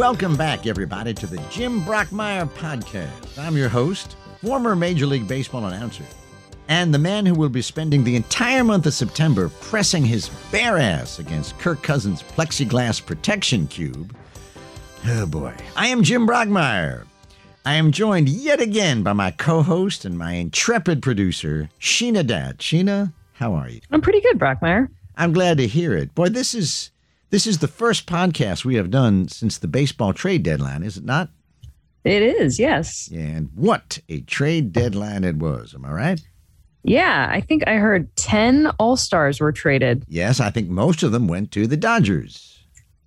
Welcome back, everybody, to the Jim Brockmire podcast. I'm your host, former Major League Baseball announcer, and the man who will be spending the entire month of September pressing his bare ass against Kirk Cousins' plexiglass protection cube. Oh boy. I am Jim Brockmire. I am joined yet again by my co host and my intrepid producer, Sheena Dat. Sheena, how are you? I'm pretty good, Brockmire. I'm glad to hear it. Boy, this is this is the first podcast we have done since the baseball trade deadline, is it not? It is, yes. Yeah, and what a trade deadline it was. Am I right? Yeah, I think I heard 10 All Stars were traded. Yes, I think most of them went to the Dodgers.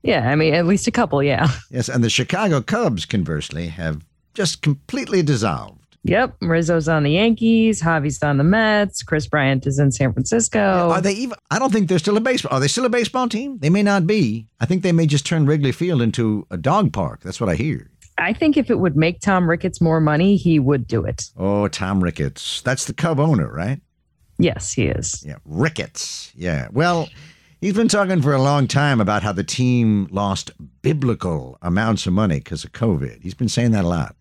Yeah, I mean, at least a couple, yeah. Yes, and the Chicago Cubs, conversely, have just completely dissolved. Yep, Rizzo's on the Yankees, Javy's on the Mets, Kris Bryant is in San Francisco. Are they even? I don't think they're still a baseball. Are they still a baseball team? They may not be. I think they may just turn Wrigley Field into a dog park. That's what I hear. I think if it would make Tom Ricketts more money, he would do it. Oh, Tom Ricketts. That's the Cub owner, right? Yes, he is. Yeah, Ricketts. Yeah. Well, he's been talking for a long time about how the team lost biblical amounts of money because of COVID. He's been saying that a lot.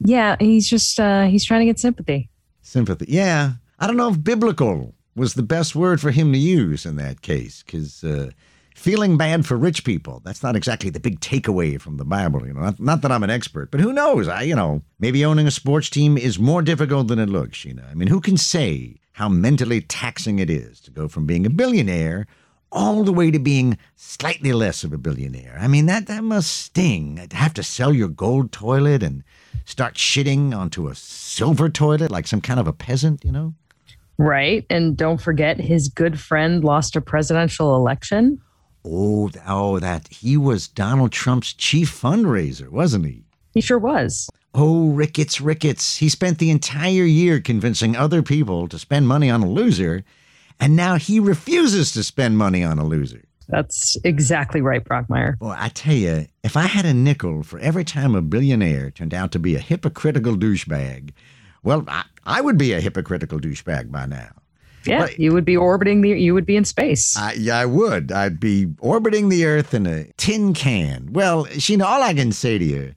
Yeah, he's just uh, he's trying to get sympathy. Sympathy. Yeah. I don't know if biblical was the best word for him to use in that case because uh, feeling bad for rich people, that's not exactly the big takeaway from the Bible. You know, not, not that I'm an expert, but who knows? I, you know, maybe owning a sports team is more difficult than it looks, you know. I mean, who can say how mentally taxing it is to go from being a billionaire all the way to being slightly less of a billionaire. I mean, that, that must sting. To have to sell your gold toilet and start shitting onto a silver toilet like some kind of a peasant, you know? Right. And don't forget his good friend lost a presidential election. Oh, oh, that he was Donald Trump's chief fundraiser, wasn't he? He sure was. Oh, Ricketts, Ricketts. He spent the entire year convincing other people to spend money on a loser and now he refuses to spend money on a loser. That's exactly right, Brockmire. Boy, I tell you, if I had a nickel for every time a billionaire turned out to be a hypocritical douchebag, well, I, I would be a hypocritical douchebag by now. Yeah, but, you would be orbiting the. You would be in space. I, yeah, I would. I'd be orbiting the Earth in a tin can. Well, Sheena, all I can say to you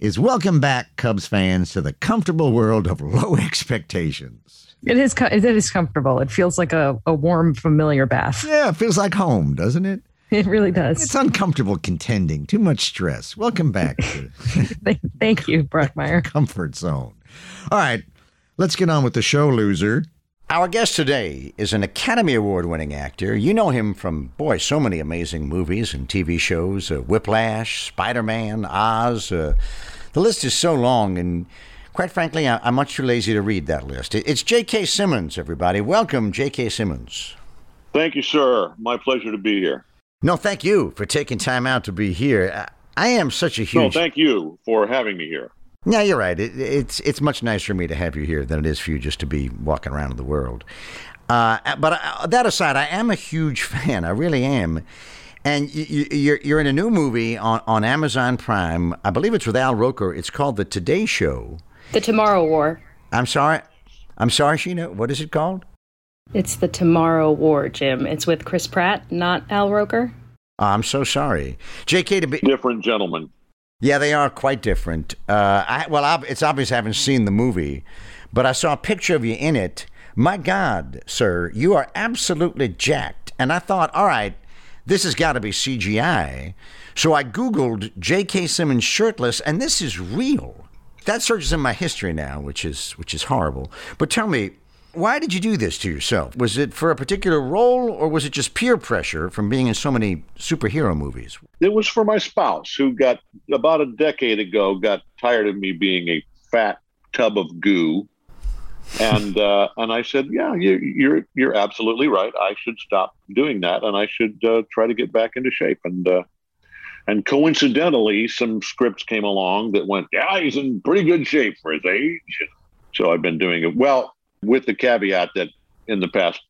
is welcome back, Cubs fans, to the comfortable world of low expectations. It is. It is comfortable. It feels like a, a warm, familiar bath. Yeah, it feels like home, doesn't it? It really does. It's uncomfortable contending. Too much stress. Welcome back. To Thank you, Brockmire. Comfort zone. All right, let's get on with the show, loser. Our guest today is an Academy Award winning actor. You know him from, boy, so many amazing movies and TV shows uh, Whiplash, Spider Man, Oz. Uh, the list is so long, and Quite frankly, I'm much too lazy to read that list. It's J.K. Simmons, everybody. Welcome, J.K. Simmons. Thank you, sir. My pleasure to be here. No, thank you for taking time out to be here. I am such a huge. No, thank you for having me here. Yeah, you're right. It, it's it's much nicer for me to have you here than it is for you just to be walking around in the world. Uh, but uh, that aside, I am a huge fan. I really am. And you, you're you're in a new movie on, on Amazon Prime. I believe it's with Al Roker. It's called The Today Show. The Tomorrow War. I'm sorry. I'm sorry, Sheena. What is it called? It's the Tomorrow War, Jim. It's with Chris Pratt, not Al Roker. Oh, I'm so sorry. JK to be different gentlemen. Yeah, they are quite different. Uh, I, well, it's obvious I haven't seen the movie, but I saw a picture of you in it. My God, sir, you are absolutely jacked. And I thought, all right, this has got to be CGI. So I Googled J.K. Simmons shirtless, and this is real that search is in my history now, which is which is horrible. But tell me, why did you do this to yourself? Was it for a particular role, or was it just peer pressure from being in so many superhero movies? It was for my spouse, who got about a decade ago got tired of me being a fat tub of goo, and uh, and I said, yeah, you, you're you're absolutely right. I should stop doing that, and I should uh, try to get back into shape. And uh, and coincidentally, some scripts came along that went, yeah, he's in pretty good shape for his age. So I've been doing it well, with the caveat that in the past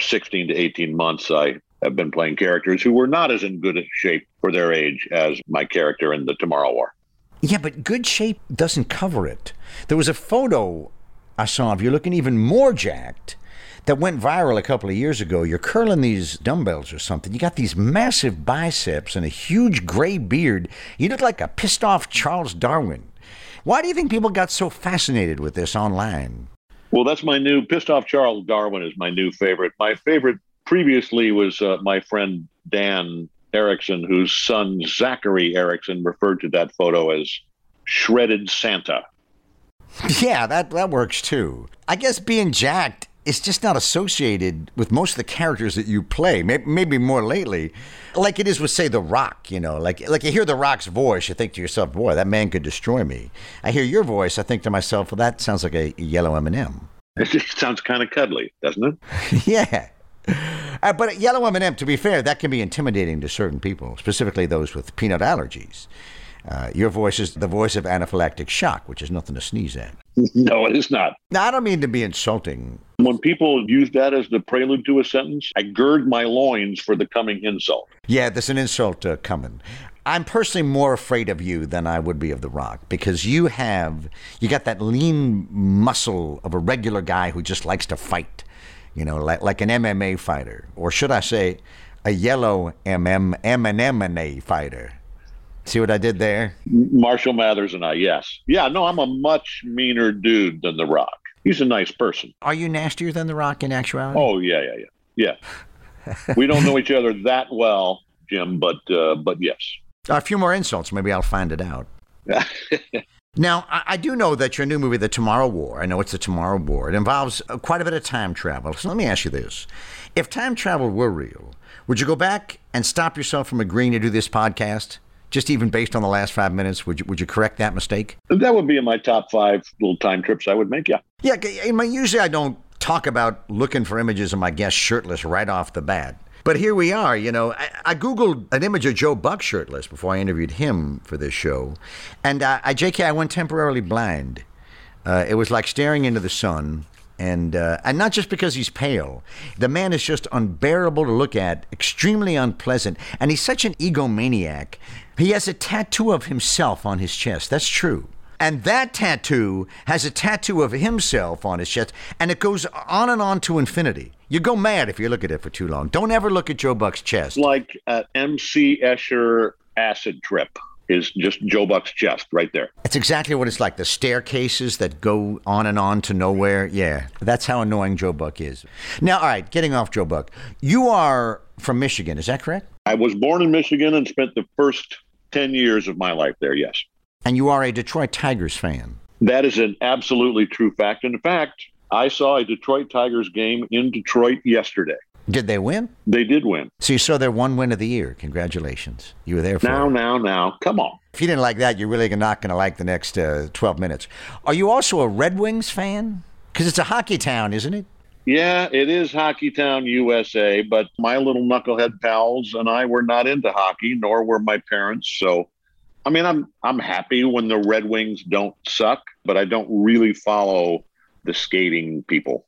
16 to 18 months, I have been playing characters who were not as in good shape for their age as my character in the Tomorrow War. Yeah, but good shape doesn't cover it. There was a photo I saw of you looking even more jacked that went viral a couple of years ago. You're curling these dumbbells or something. You got these massive biceps and a huge gray beard. You look like a pissed off Charles Darwin. Why do you think people got so fascinated with this online? Well, that's my new pissed off Charles Darwin is my new favorite. My favorite previously was uh, my friend Dan Erickson, whose son Zachary Erickson referred to that photo as shredded Santa. Yeah, that that works too. I guess being jacked is just not associated with most of the characters that you play. Maybe, maybe more lately, like it is with say The Rock. You know, like like you hear The Rock's voice, you think to yourself, "Boy, that man could destroy me." I hear your voice, I think to myself, "Well, that sounds like a yellow M and m It sounds kind of cuddly, doesn't it? yeah. Uh, but yellow M&M, to be fair, that can be intimidating to certain people, specifically those with peanut allergies. Uh, your voice is the voice of anaphylactic shock, which is nothing to sneeze at. No, it is not. Now, I don't mean to be insulting. When people use that as the prelude to a sentence, I gird my loins for the coming insult. Yeah, there's an insult uh, coming. I'm personally more afraid of you than I would be of The Rock because you have, you got that lean muscle of a regular guy who just likes to fight, you know, like, like an MMA fighter. Or should I say, a yellow MM, M&M fighter. See what I did there? Marshall Mathers and I, yes. Yeah, no, I'm a much meaner dude than The Rock. He's a nice person. Are you nastier than The Rock in actuality? Oh, yeah, yeah, yeah. Yeah. we don't know each other that well, Jim, but uh, but yes. A few more insults, maybe I'll find it out. now, I, I, do know that your new movie, The Tomorrow War, I know it's The Tomorrow War, it involves uh, quite a bit of time travel. So let me ask you this. If time travel were real, would you go back and stop yourself from agreeing to do this podcast? Just even based on the last five minutes, would you would you correct that mistake? That would be in my top five little time trips I would make. Yeah. Yeah. Usually I don't talk about looking for images of my guests shirtless right off the bat. But here we are, you know. I, I, Googled an image of Joe Buck shirtless before I interviewed him for this show. And uh, I, JK, I went temporarily blind. Uh, it was like staring into the sun and uh, and not just because he's pale. The man is just unbearable to look at, extremely unpleasant, and he's such an egomaniac. He has a tattoo of himself on his chest. That's true. And that tattoo has a tattoo of himself on his chest, and it goes on and on to infinity. You go mad if you look at it for too long. Don't ever look at Joe Buck's chest. Like uh, an MC Escher acid trip is just Joe Buck's chest right there. That's exactly what it's like. The staircases that go on and on to nowhere. Yeah, that's how annoying Joe Buck is. Now, all right, getting off Joe Buck. You are from Michigan, is that correct? I was born in Michigan and spent the first 10 years of my life there, yes. And you are a Detroit Tigers fan. That is an absolutely true fact. In fact, I saw a Detroit Tigers game in Detroit yesterday. Did they win? They did win. So you saw their one win of the year. Congratulations. You were there for Now, it. now, now. Come on. If you didn't like that, you're really not going to like the next uh, 12 minutes. Are you also a Red Wings fan? Because it's a hockey town, isn't it? Yeah, it is Hockey Town, USA, but my little knucklehead pals and I were not into hockey, nor were my parents. So, I mean, I'm I'm happy when the Red Wings don't suck, but I don't really follow the skating people.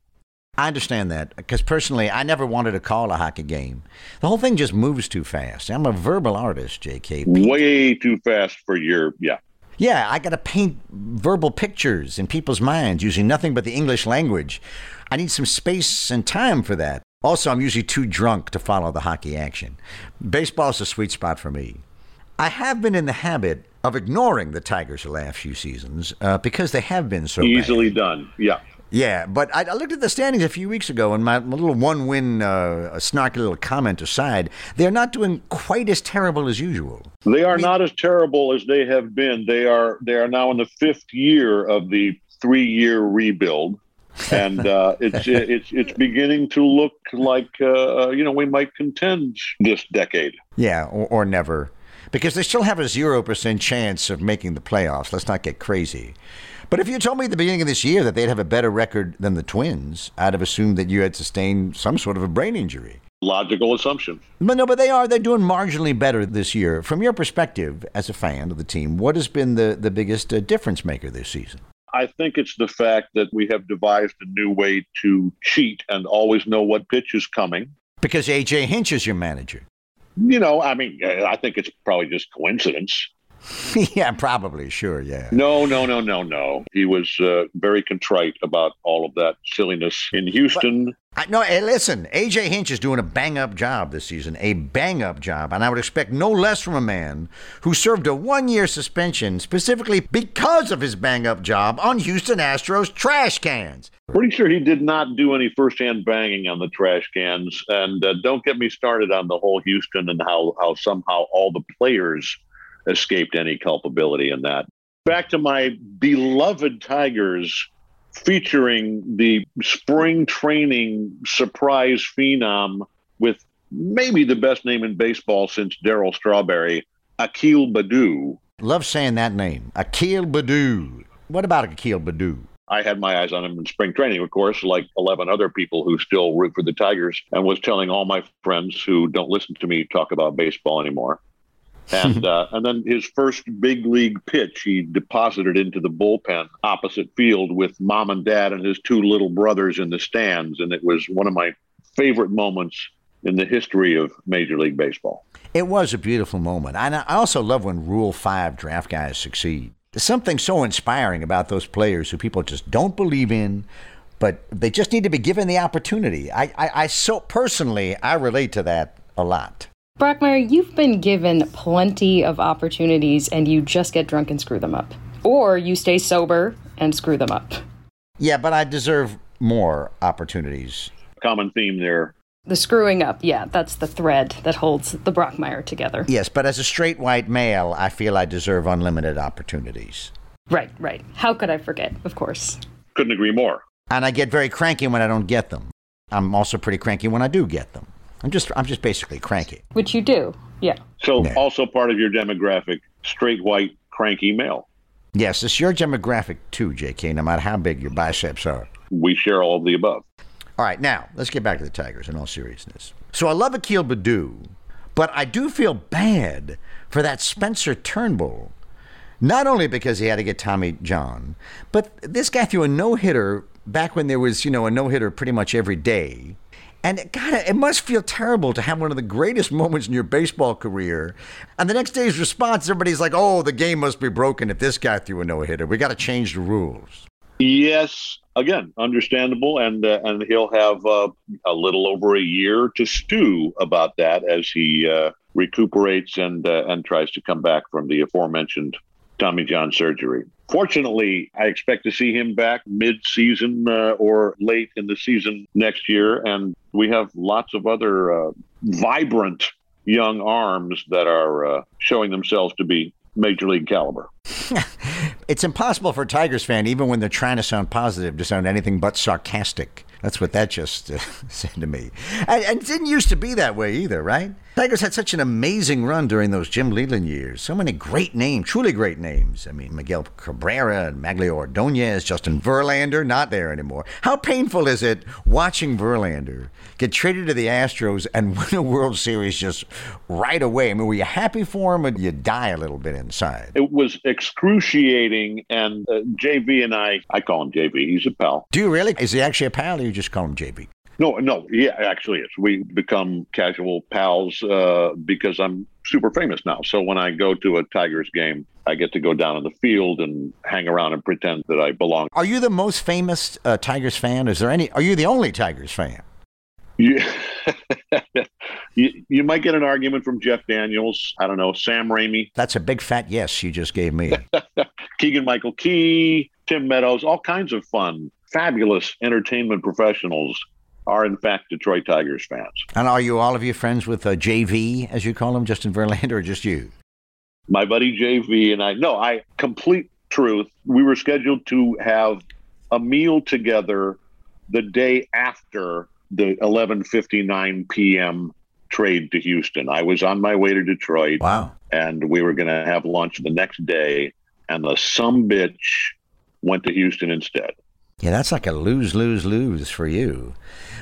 I understand that because personally, I never wanted to call a hockey game. The whole thing just moves too fast. I'm a verbal artist, J.K. Way too fast for your yeah. Yeah, I got to paint verbal pictures in people's minds using nothing but the English language. I need some space and time for that. Also, I'm usually too drunk to follow the hockey action. Baseball's a sweet spot for me. I have been in the habit of ignoring the Tigers the last few seasons uh, because they have been so easily bad. done. Yeah. Yeah, but I, I, looked at the standings a few weeks ago, and my, my little one-win, uh, snarky little comment aside, they're not doing quite as terrible as usual. They are I mean, not as terrible as they have been. They are they are now in the fifth year of the three-year rebuild, and uh, it's it's it's beginning to look like uh, you know we might contend this decade. Yeah, or, or never. because they still have a 0% chance of making the playoffs. Let's not get crazy. But if you told me at the beginning of this year that they'd have a better record than the Twins, I'd have assumed that you had sustained some sort of a brain injury. Logical assumption. But no, but they are. They're doing marginally better this year. From your perspective as a fan of the team, what has been the, the biggest uh, difference maker this season? I think it's the fact that we have devised a new way to cheat and always know what pitch is coming. Because AJ Hinch is your manager. You know, I mean, I think it's probably just coincidence. yeah, probably. Sure. Yeah. No, no, no, no, no. He was uh, very contrite about all of that silliness in Houston. I, no, hey, listen, AJ Hinch is doing a bang up job this season, a bang up job, and I would expect no less from a man who served a one year suspension specifically because of his bang up job on Houston Astros trash cans. Pretty sure he did not do any firsthand banging on the trash cans. And uh, don't get me started on the whole Houston and how, how somehow all the players escaped any culpability in that. Back to my beloved Tigers featuring the spring training surprise phenom with maybe the best name in baseball since Darryl Strawberry, Akil Baddoo. Love saying that name, Akil Baddoo. What about Akil Baddoo? I had my eyes on him in spring training, of course, like 11 other people who still root for the Tigers, and was telling all my friends who don't listen to me talk about baseball anymore and uh, and then his first big league pitch, he deposited into the bullpen opposite field with mom and dad and his two little brothers in the stands, and it was one of my favorite moments in the history of Major League Baseball. It was a beautiful moment, and I also love when Rule Five draft guys succeed. There's something so inspiring about those players who people just don't believe in, but they just need to be given the opportunity. I, I, I so personally, I relate to that a lot. Brockmire, you've been given plenty of opportunities and you just get drunk and screw them up. Or you stay sober and screw them up. Yeah, but I deserve more opportunities. Common theme there. The screwing up, yeah, that's the thread that holds the Brockmire together. Yes, but as a straight white male, I feel I deserve unlimited opportunities. Right, right. How could I forget, of course? Couldn't agree more. And I get very cranky when I don't get them. I'm also pretty cranky when I do get them. I'm just I'm just basically cranky. Which you do, yeah. So Yeah. also part of your demographic, straight white cranky male. Yes, it's your demographic too, JK, no matter how big your biceps are. We share all of the above. All right, now let's get back to the Tigers in all seriousness. So I love Akil Baddoo, but I do feel bad for that Spencer Turnbull. Not only because he had to get Tommy John, but this guy threw a no hitter back when there was, you know, a no hitter pretty much every day. And God, it must feel terrible to have one of the greatest moments in your baseball career. And the next day's response, everybody's like, oh, the game must be broken if this guy threw a no hitter. We got to change the rules. Yes, again, understandable, and uh, and he'll have uh, a little over a year to stew about that as he uh, recuperates and uh, and tries to come back from the aforementioned Tommy John surgery. Fortunately, I expect to see him back mid-season uh, or late in the season next year, and we have lots of other uh, vibrant young arms that are uh, showing themselves to be major league caliber. It's impossible for a Tigers fan, even when they're trying to sound positive, to sound anything but sarcastic. That's what that just uh, said to me. And, and it didn't used to be that way either, right? Tigers had such an amazing run during those Jim Leyland years. So many great names, truly great names. I mean, Miguel Cabrera and Magglio Ordonez, Justin Verlander, not there anymore. How painful is it watching Verlander get traded to the Astros and win a World Series just right away? I mean, were you happy for him or did you die a little bit inside? It was excruciating, and uh, JV and I, I call him JV, he's a pal. Do you really? Is he actually a pal or you just call him JB? No, no, yeah, actually, it's we become casual pals uh, because I'm super famous now. So when I go to a Tigers game, I get to go down in the field and hang around and pretend that I belong. Are you the most famous uh, Tigers fan? Is there any? Are you the only Tigers fan? You, you, you might get an argument from Jeff Daniels. I don't know, Sam Raimi, That's a big fat yes you just gave me. Keegan Michael Key, Tim Meadows, all kinds of fun, fabulous entertainment professionals are in fact Detroit Tigers fans. and are you all of your friends with uh, JV, as you call him, Justin Verlander, or just you? my buddy JV and I. No, I complete truth. We were scheduled to have a meal together the day after the 11:59 p.m. trade to Houston. I was on my way to Detroit. Wow. and we were going to have lunch the next day. And the some bitch went to Houston instead. Yeah, that's like a lose, lose, lose for you.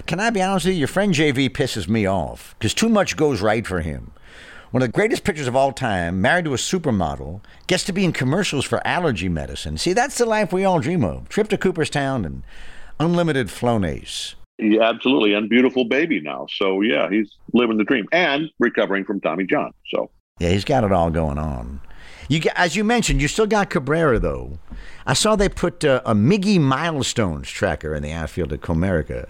Can I be honest with you? Your friend JV pisses me off because too much goes right for him. One of the greatest pitchers of all time, married to a supermodel, gets to be in commercials for allergy medicine. See, that's the life we all dream of. Trip to Cooperstown and unlimited Flonase. Yeah, absolutely. And beautiful baby now. So, yeah, he's living the dream and recovering from Tommy John. So, yeah, he's got it all going on. You, as you mentioned, you still got Cabrera, though. I saw they put uh, a Miggy milestones tracker in the outfield at Comerica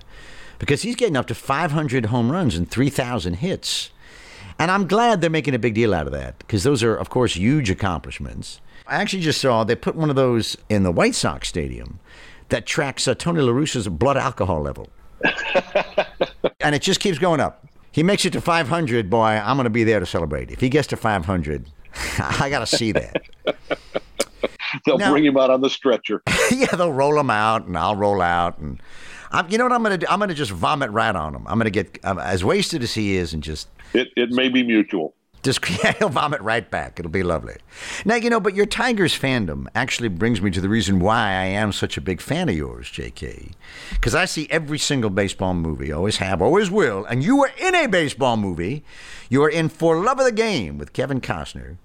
because he's getting up to 500 home runs and 3,000 hits. And I'm glad they're making a big deal out of that because those are, of course, huge accomplishments. I actually just saw they put one of those in the White Sox stadium that tracks uh, Tony La Russa's blood alcohol level. and it just keeps going up. He makes it to 500, boy, I'm going to be there to celebrate. If he gets to 500, I got to see that. they'll now, bring him out on the stretcher. yeah, they'll roll him out, and I'll roll out, and I'm, you know what I'm going to do? I'm going to just vomit right on him. I'm going to get um, as wasted as he is, and just it. It may be mutual. Just yeah, he'll vomit right back. It'll be lovely. Now you know, but your Tigers fandom actually brings me to the reason why I am such a big fan of yours, J.K. Because I see every single baseball movie, always have, always will, and you were in a baseball movie. You were in For Love of the Game with Kevin Costner.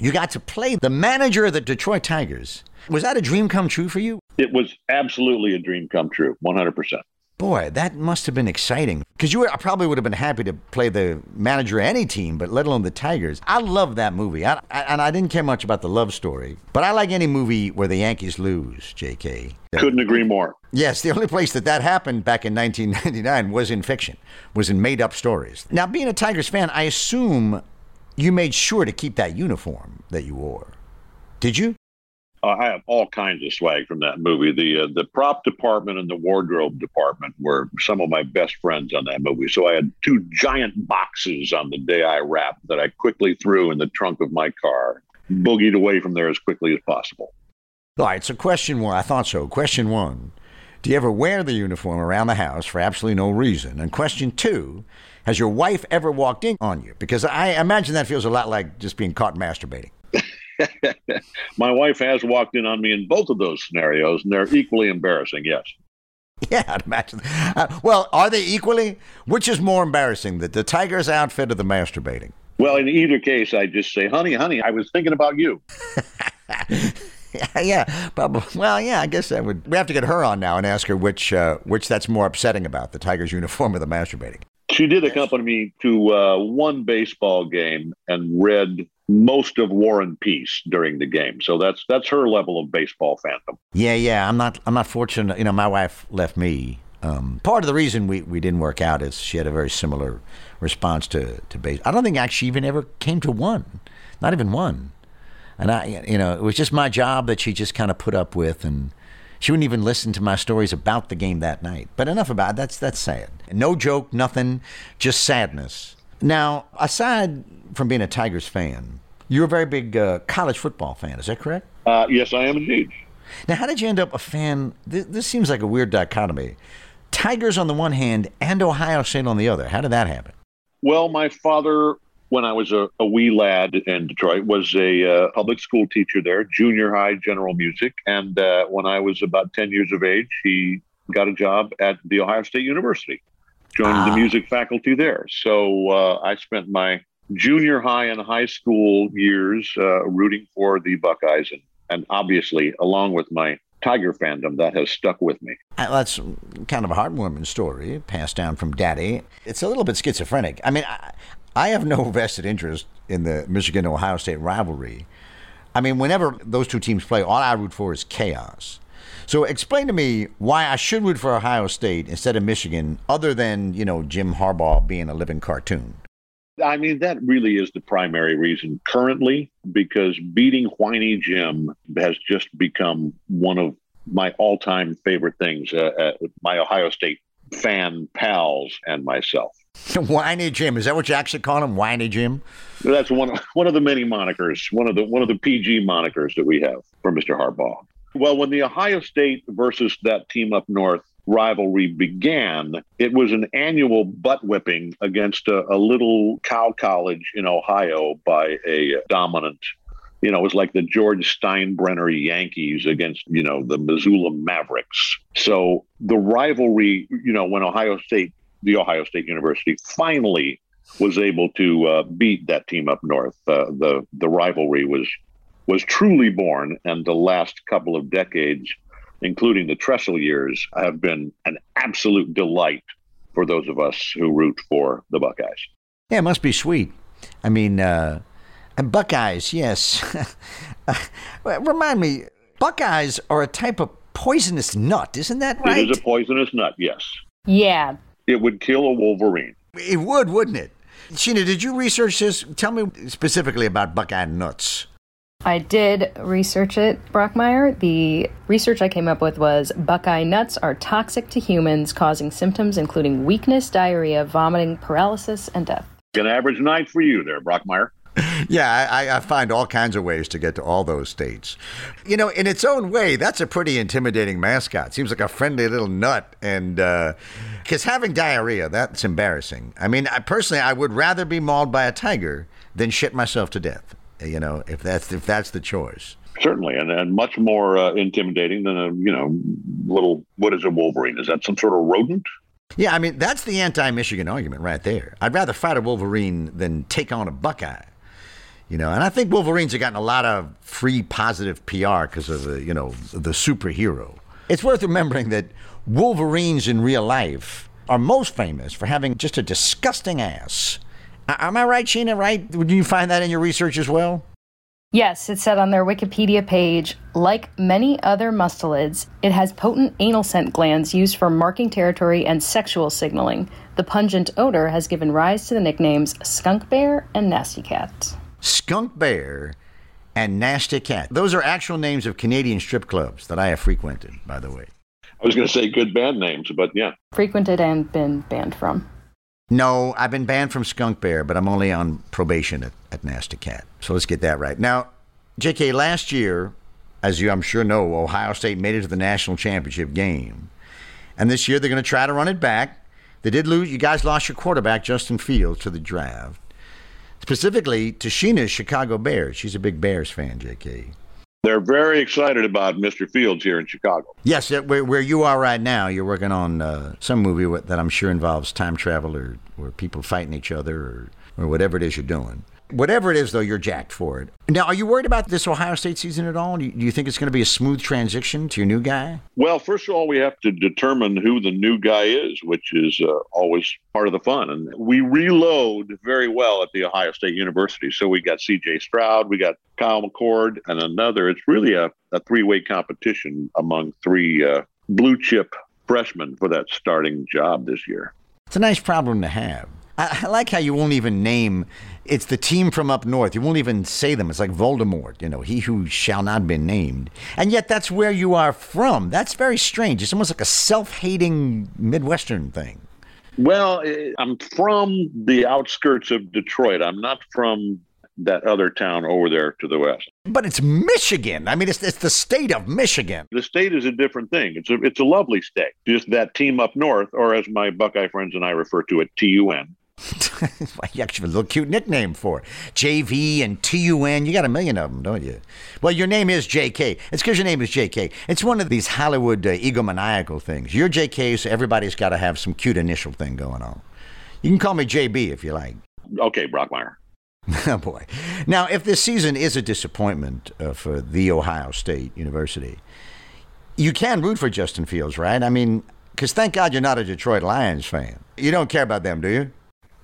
You got to play the manager of the Detroit Tigers. Was that a dream come true for you? It was absolutely a dream come true, 100%. Boy, that must have been exciting because you were, I probably would have been happy to play the manager of any team, but let alone the Tigers. I love that movie, I, I, and I didn't care much about the love story, but I like any movie where the Yankees lose. J.K. Couldn't agree more. Yes, the only place that that happened back in 1999 was in fiction, was in made-up stories. Now, being a Tigers fan, I assume you made sure to keep that uniform that you wore. Did you? Uh, I have all kinds of swag from that movie. The uh, the prop department and the wardrobe department were some of my best friends on that movie. So I had two giant boxes on the day I wrapped that I quickly threw in the trunk of my car, boogied away from there as quickly as possible. All right. So question one, I thought so. Question one: Do you ever wear the uniform around the house for absolutely no reason? And question two: Has your wife ever walked in on you? Because I imagine that feels a lot like just being caught masturbating. My wife has walked in on me in both of those scenarios, and they're equally embarrassing. Yes. Yeah, I'd imagine. Uh, well, are they equally? Which is more embarrassing, the, the tiger's outfit or the masturbating? Well, in either case, I just say, "Honey, honey, I was thinking about you." yeah, probably. Well, yeah, I guess that would. We have to get her on now and ask her which uh, which that's more upsetting about, the Tigers uniform or the masturbating. She did accompany me to uh, one baseball game and read most of War and Peace during the game. So that's that's her level of baseball fandom. Yeah, yeah. I'm not I'm not fortunate. You know, my wife left me. Um, part of the reason we, we didn't work out is she had a very similar response to to base. I don't think actually even ever came to one, not even one. And I, you know, it was just my job that she just kind of put up with, and she wouldn't even listen to my stories about the game that night. But enough about it. That's that's sad. No joke, nothing, just sadness. Now, aside from being a Tigers fan, you're a very big uh, college football fan. Is that correct? Uh, yes, I am indeed. Now, how did you end up a fan? This, this seems like a weird dichotomy. Tigers on the one hand and Ohio State on the other. How did that happen? Well, my father, when I was a, a wee lad in Detroit, was a uh, public school teacher there, junior high general music. And uh, when I was about 10 years of age, he got a job at The Ohio State University joined ah. the music faculty there. So uh, I spent my junior high and high school years uh, rooting for the Buckeyes, and, and obviously, along with my Tiger fandom, that has stuck with me. Uh, that's kind of a heartwarming story passed down from daddy. It's a little bit schizophrenic. I mean, I, I have no vested interest in the Michigan Ohio State rivalry. I mean, whenever those two teams play, all I root for is chaos. So explain to me why I should root for Ohio State instead of Michigan, other than, you know, Jim Harbaugh being a living cartoon. I mean, that really is the primary reason currently, because beating Whiny Jim has just become one of my all time favorite things. Uh, uh, my Ohio State fan pals and myself. Whiny Jim, is that what you actually call him? Whiny Jim? That's one of, one of the many monikers, one of the one of the PG monikers that we have for Mr. Harbaugh. Well, when the Ohio State versus that team up north rivalry began, it was an annual butt whipping against a, a little cow college in Ohio by a dominant you know, it was like the George Steinbrenner Yankees against, you know, the Missoula Mavericks. So the rivalry, you know, when Ohio State, the Ohio State University finally was able to uh, beat that team up north, uh, the the rivalry was was truly born, and the last couple of decades, including the Tressel years, have been an absolute delight for those of us who root for the Buckeyes. Yeah, it must be sweet. I mean, uh, and Buckeyes, yes. Remind me, Buckeyes are a type of poisonous nut, isn't that right? It is a poisonous nut, yes. Yeah. It would kill a wolverine. It would, wouldn't it? Sheena, did you research this? Tell me specifically about Buckeye nuts. I did research it, Brockmire. The research I came up with was Buckeye nuts are toxic to humans, causing symptoms including weakness, diarrhea, vomiting, paralysis, and death. An average night for you there, Brockmire yeah, I, I, find all kinds of ways to get to all those states. You know, in its own way, that's a pretty intimidating mascot. Seems like a friendly little nut, and because uh, having diarrhea, that's embarrassing. I mean, I, personally, I would rather be mauled by a tiger than shit myself to death. You know, if that's if that's the choice. Certainly, and, and much more uh, intimidating than a you know little what is a wolverine? Is that some sort of rodent? Yeah, I mean that's the anti-Michigan argument right there. I'd rather fight a wolverine than take on a Buckeye. You know, and I think Wolverines have gotten a lot of free positive PR because of the, you know, the superhero. It's worth remembering that Wolverines in real life are most famous for having just a disgusting ass. Am I right, Sheena? Right? Did you find that in your research as well? Yes, it said on their Wikipedia page, like many other mustelids, it has potent anal scent glands used for marking territory and sexual signaling. The pungent odor has given rise to the nicknames skunk bear and nasty cat. Skunk Bear, and Nasty Cat. Those are actual names of Canadian strip clubs that I have frequented, by the way. I was going to say good band names, but yeah. Frequented and been banned from. No, I've been banned from Skunk Bear, but I'm only on probation at, at Nasty Cat. So let's get that right. Now, JK, last year, as you I'm sure know, Ohio State made it to the national championship game. And this year they're going to try to run it back. They did lose. You guys lost your quarterback, Justin Fields, to the draft specifically to Sheena's Chicago Bears. She's a big Bears fan, JK. They're very excited about Mr. Fields here in Chicago. Yes, where, where you are right now, you're working on uh, some movie that I'm sure involves time travel or, or people fighting each other or, or whatever it is you're doing. Whatever it is, though, you're jacked for it. Now, are you worried about this Ohio State season at all? Do you, do you think it's going to be a smooth transition to your new guy? Well, first of all, we have to determine who the new guy is, which is uh, always part of the fun. And we reload very well at the Ohio State University. So we got C.J. Stroud, we got Kyle McCord, and another. It's really a, a three way competition among three uh, blue chip freshmen for that starting job this year. It's a nice problem to have. I, I like how you won't even name it's the team from up north. You won't even say them. It's like Voldemort, you know, he who shall not be named. And yet that's where you are from. That's very strange. It's almost like a self hating Midwestern thing. Well, I'm from the outskirts of Detroit. I'm not from that other town over there to the west. But it's Michigan. I mean, it's, it's the state of Michigan. The state is a different thing. It's a, it's a lovely state. Just that team up north, or as my Buckeye friends and I refer to it, TUN. you actually have a little cute nickname for it. JV and TUN. You got a million of them, don't you? Well, your name is JK. It's because your name is JK. It's one of these Hollywood uh, egomaniacal things. You're JK, so everybody's got to have some cute initial thing going on. You can call me JB if you like. Okay, Brockmire. oh, boy. Now, if this season is a disappointment uh, for The Ohio State University, you can root for Justin Fields, right? I mean, because thank God you're not a Detroit Lions fan. You don't care about them, do you?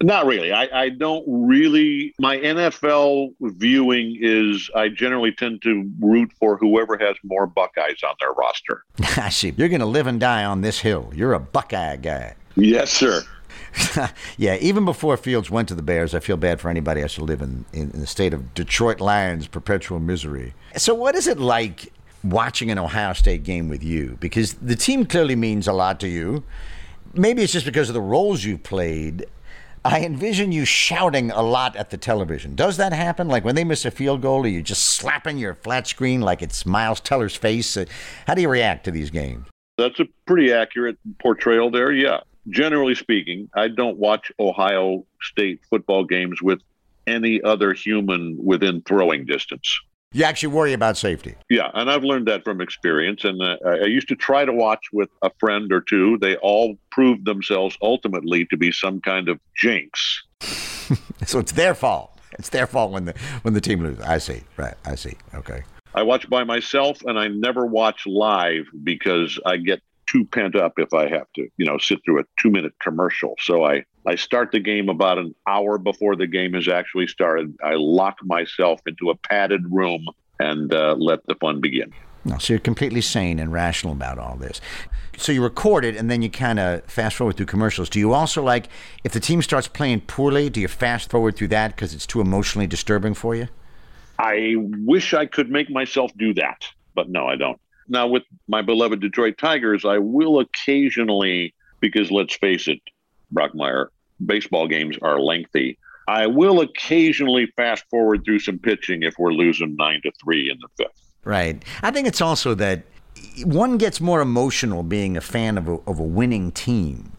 Not really. I, I don't really. My NFL viewing is I generally tend to root for whoever has more Buckeyes on their roster. I see. You're going to live and die on this hill. You're a Buckeye guy. Yes, sir. yeah, even before Fields went to the Bears, I feel bad for anybody else to live in, in, in the state of Detroit Lions perpetual misery. So, what is it like watching an Ohio State game with you? Because the team clearly means a lot to you. Maybe it's just because of the roles you've played I envision you shouting a lot at the television. Does that happen? Like when they miss a field goal, are you just slapping your flat screen like it's Miles Teller's face? Uh, how do you react to these games? That's a pretty accurate portrayal there. Yeah. Generally speaking, I don't watch Ohio State football games with any other human within throwing distance. You actually worry about safety. Yeah, and I've learned that from experience. And uh, I used to try to watch with a friend or two. They all proved themselves ultimately to be some kind of jinx. so it's their fault. It's their fault when the when the team loses. I see. Right. I see. Okay. I watch by myself, and I never watch live because I get too pent up if I have to, you know, sit through a two minute commercial. So I I start the game about an hour before the game is actually started. I lock myself into a padded room and uh, let the fun begin. No, so you're completely sane and rational about all this. So you record it and then you kind of fast forward through commercials. Do you also like, if the team starts playing poorly, do you fast forward through that because it's too emotionally disturbing for you? I wish I could make myself do that, but no, I don't. Now, with my beloved Detroit Tigers, I will occasionally, because let's face it, Brockmire, baseball games are lengthy. I will occasionally fast forward through some pitching if we're losing nine to three in the fifth. Right. I think it's also that one gets more emotional being a fan of a, of a winning team.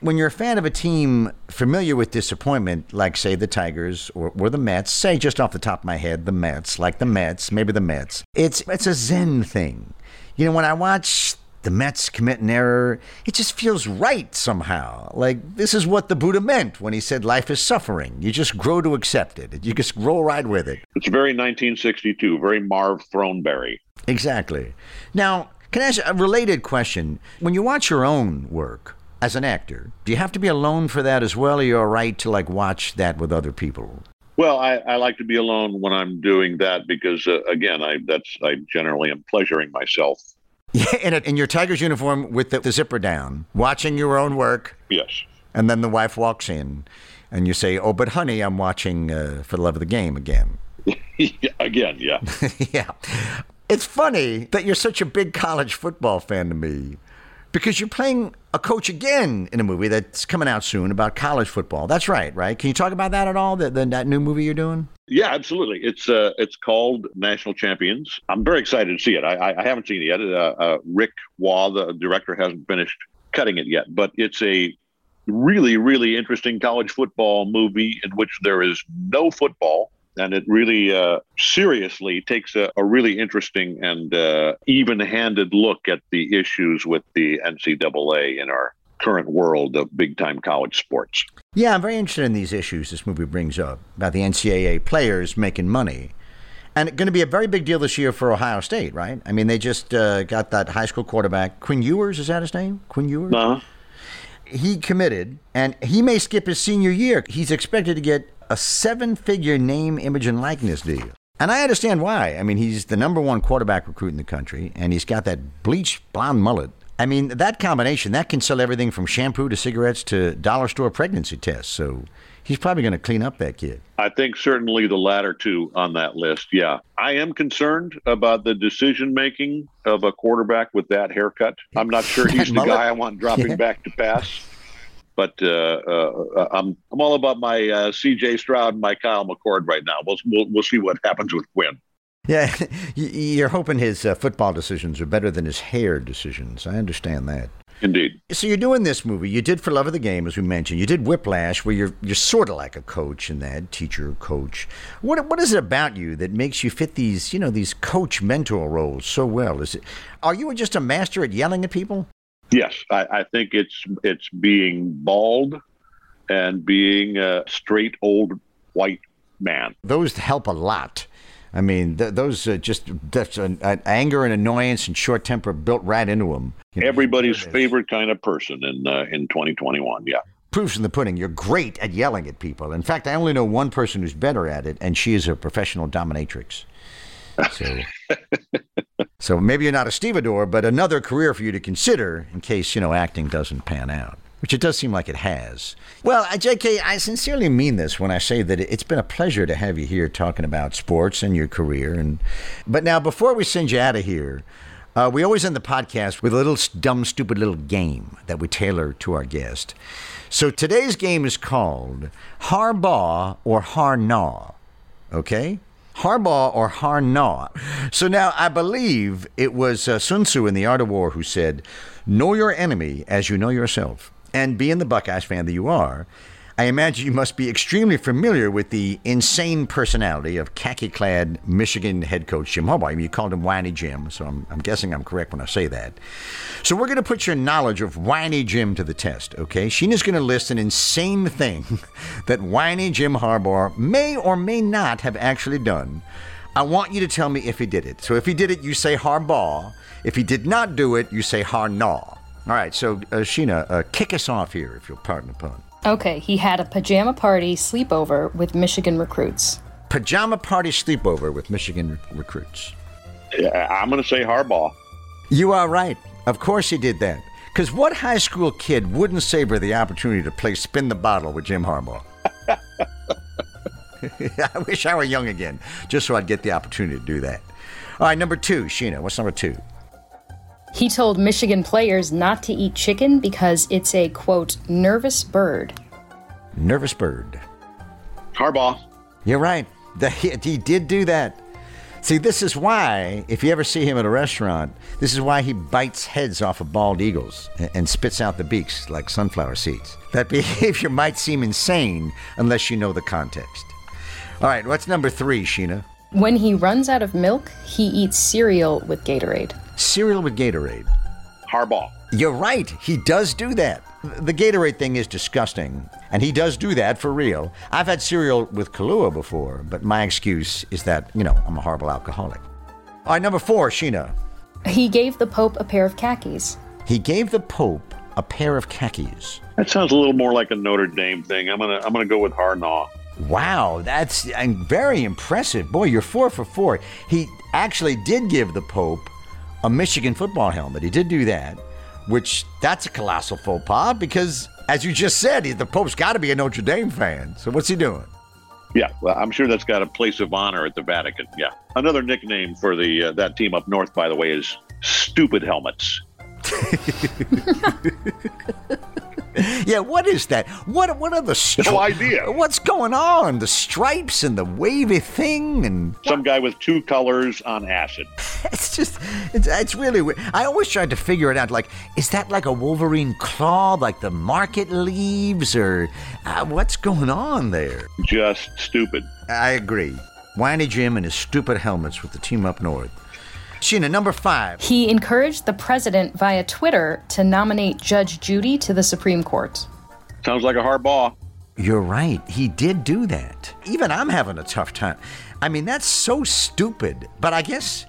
When you're a fan of a team familiar with disappointment, like, say, the Tigers or, or the Mets, say just off the top of my head, the Mets, like the Mets, maybe the Mets, it's, it's a Zen thing. You know, when I watch the Mets commit an error, it just feels right somehow. Like this is what the Buddha meant when he said life is suffering. You just grow to accept it. You just roll right with it. It's very 1962, very Marv Throneberry. Exactly. Now, can I ask a related question? When you watch your own work as an actor, do you have to be alone for that as well, or you're all right to like watch that with other people? Well, I, I like to be alone when I'm doing that because, uh, again, I that's I generally am pleasuring myself yeah, in, a, in your Tigers uniform with the, the zipper down, watching your own work. Yes. And then the wife walks in, and you say, "Oh, but honey, I'm watching uh, for the love of the game again." again, yeah. yeah. It's funny that you're such a big college football fan to me because you're playing a coach again in a movie that's coming out soon about college football. That's right, right? Can you talk about that at all? That that new movie you're doing? Yeah, absolutely. It's uh, it's called National Champions. I'm very excited to see it. I, I haven't seen it yet. Uh, uh, Ric Waugh, the director, hasn't finished cutting it yet, but it's a really, really interesting college football movie in which there is no football and it really uh, seriously takes a, a, really interesting and uh, even-handed look at the issues with the NCAA in our current world of big-time college sports. Yeah, I'm very interested in these issues this movie brings up about the NCAA players making money. And it's going to be a very big deal this year for Ohio State, right? I mean, they just uh, got that high school quarterback, Quinn Ewers, is that his name? Quinn Ewers? Uh-huh. He committed, and he may skip his senior year. He's expected to get a seven figure name, image, and likeness deal. And I understand why. I mean, he's the number one quarterback recruit in the country, and he's got that bleached blonde mullet. I mean, that combination, that can sell everything from shampoo to cigarettes to dollar store pregnancy tests. So he's probably going to clean up that kid. I think certainly the latter two on that list. Yeah. I am concerned about the decision making of a quarterback with that haircut. I'm not sure he's the guy I want dropping yeah. back to pass. But uh, uh, I'm I'm all about my uh, C.J. Stroud and my Kyle McCord right now. We'll, we'll we'll see what happens with Quinn. Yeah, you're hoping his uh, football decisions are better than his hair decisions. I understand that. Indeed. So you're doing this movie. You did For Love of the Game, as we mentioned. You did Whiplash, where you're you're sort of like a coach in that teacher coach. What what is it about you that makes you fit these you know these coach mentor roles so well? Is it are you just a master at yelling at people? Yes, I, I think it's it's being bald and being a straight old white man. Those help a lot. I mean, th- those uh, just that's an, an anger and annoyance and short temper built right into them. You know, Everybody's favorite kind of person in uh, in 2021. Yeah. Proofs in the pudding. You're great at yelling at people. In fact, I only know one person who's better at it, and she is a professional dominatrix. So, so maybe you're not a stevedore, but another career for you to consider in case, you know, acting doesn't pan out, which it does seem like it has. Well, uh, JK, I sincerely mean this when I say that it's been a pleasure to have you here talking about sports and your career. And But now, before we send you out of here, uh, we always end the podcast with a little dumb, stupid little game that we tailor to our guest. So today's game is called Harbaugh or Harnaugh. Okay? Harbaugh or Harnaugh. So now I believe it was uh, Sun Tzu in The Art of War who said, Know your enemy as you know yourself. And being the Buckeyes fan that you are, I imagine you must be extremely familiar with the insane personality of khaki clad Michigan head coach Jim Harbaugh. I mean, you called him Whiny Jim, so I'm, I'm guessing I'm correct when I say that. So we're going to put your knowledge of Whiny Jim to the test, okay? Sheena's going to list an insane thing that Whiny Jim Harbaugh may or may not have actually done. I want you to tell me if he did it. So if he did it, you say Harbaugh. If he did not do it, you say Harnaugh. All right, so uh, Sheena, uh, kick us off here, if you'll pardon the pun. Okay, he had a pajama party sleepover with Michigan recruits. Pajama party sleepover with Michigan recruits. Yeah, I'm going to say Harbaugh. You are right. Of course he did that. Because what high school kid wouldn't savor the opportunity to play spin the bottle with Jim Harbaugh? I wish I were young again, just so I'd get the opportunity to do that. All right, number two, Sheena. What's number two? He told Michigan players not to eat chicken because it's a, quote, nervous bird. Nervous bird. Harbaugh. You're right. The, he, he did do that. See, this is why, if you ever see him at a restaurant, this is why he bites heads off of bald eagles and, and spits out the beaks like sunflower seeds. That behavior might seem insane unless you know the context. All right, what's number three, Sheena? When he runs out of milk, he eats cereal with Gatorade. Cereal with Gatorade. Harbaugh. You're right. He does do that. The Gatorade thing is disgusting, and he does do that for real. I've had cereal with Kahlua before, but my excuse is that, you know, I'm a horrible alcoholic. All right, number four, Sheena. He gave the Pope a pair of khakis. He gave the Pope a pair of khakis. That sounds a little more like a Notre Dame thing. I'm gonna I'm gonna go with Harnaugh. Wow, that's very impressive. Boy, you're four for four. He actually did give the Pope a Michigan football helmet. He did do that, which that's a colossal faux pas because, as you just said, the Pope's got to be a Notre Dame fan. So what's he doing? Yeah, well, I'm sure that's got a place of honor at the Vatican. Yeah, another nickname for the uh, that team up north, by the way, is Stupid Helmets. yeah, what is that? What what are the stri- No idea. What's going on? The stripes and the wavy thing and Some guy with two colors on acid. it's just it's, it's really weird. I always tried to figure it out. Like, is that like a Wolverine claw, like the market leaves, or uh, what's going on there? Just stupid. I agree. Whiny Jim and his stupid helmets with the team up north. Sheena, number five. He encouraged the president via Twitter to nominate Judge Judy to the Supreme Court. Sounds like a Harbaugh. You're right. He did do that. Even I'm having a tough time. I mean, that's so stupid. But I guess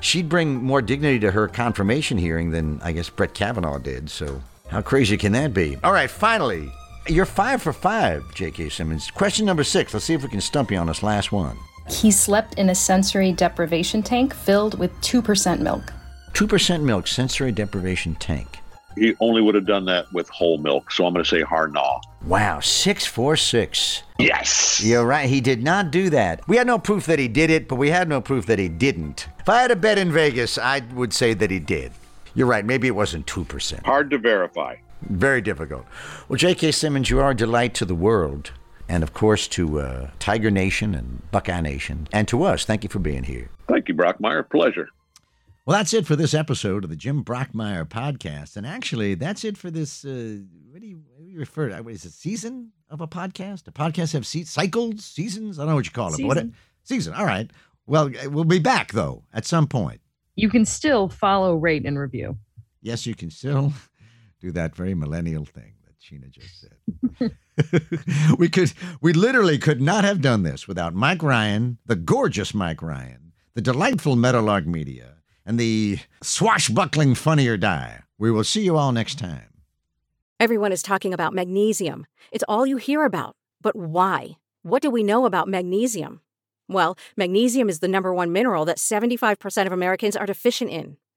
she'd bring more dignity to her confirmation hearing than I guess Brett Kavanaugh did. So how crazy can that be? All right, finally, you're five for five, J.K. Simmons. Question number six. Let's see if we can stump you on this last one. He slept in a sensory deprivation tank filled with 2% milk. 2% milk, sensory deprivation tank. He only would have done that with whole milk, so I'm going to say Harnaugh. Wow, six four six. Yes. You're right. He did not do that. We had no proof that he did it, but we had no proof that he didn't. If I had a bet in Vegas, I would say that he did. You're right. Maybe it wasn't 2%. Hard to verify. Very difficult. Well, J.K. Simmons, you are a delight to the world. And of course, to uh, Tiger Nation and Buckeye Nation. And to us, thank you for being here. Thank you, Brockmire. Pleasure. Well, that's it for this episode of the Jim Brockmire podcast. And actually, that's it for this. Uh, what, do you, what do you refer to? Is it a season of a podcast? A podcast have se- cycles, seasons? I don't know what you call it. But what Season. season. All right. Well, we'll be back, though, at some point. You can still follow, rate, and review. Yes, you can still do that very millennial thing that Sheena just said. we could, we literally could not have done this without Mike Ryan, the gorgeous Mike Ryan, the delightful Meadowlark Media, and the swashbuckling Funny or Die. We will see you all next time. Everyone is talking about magnesium. It's all you hear about. But why? What do we know about magnesium? Well, magnesium is the number one mineral that 75% of Americans are deficient in.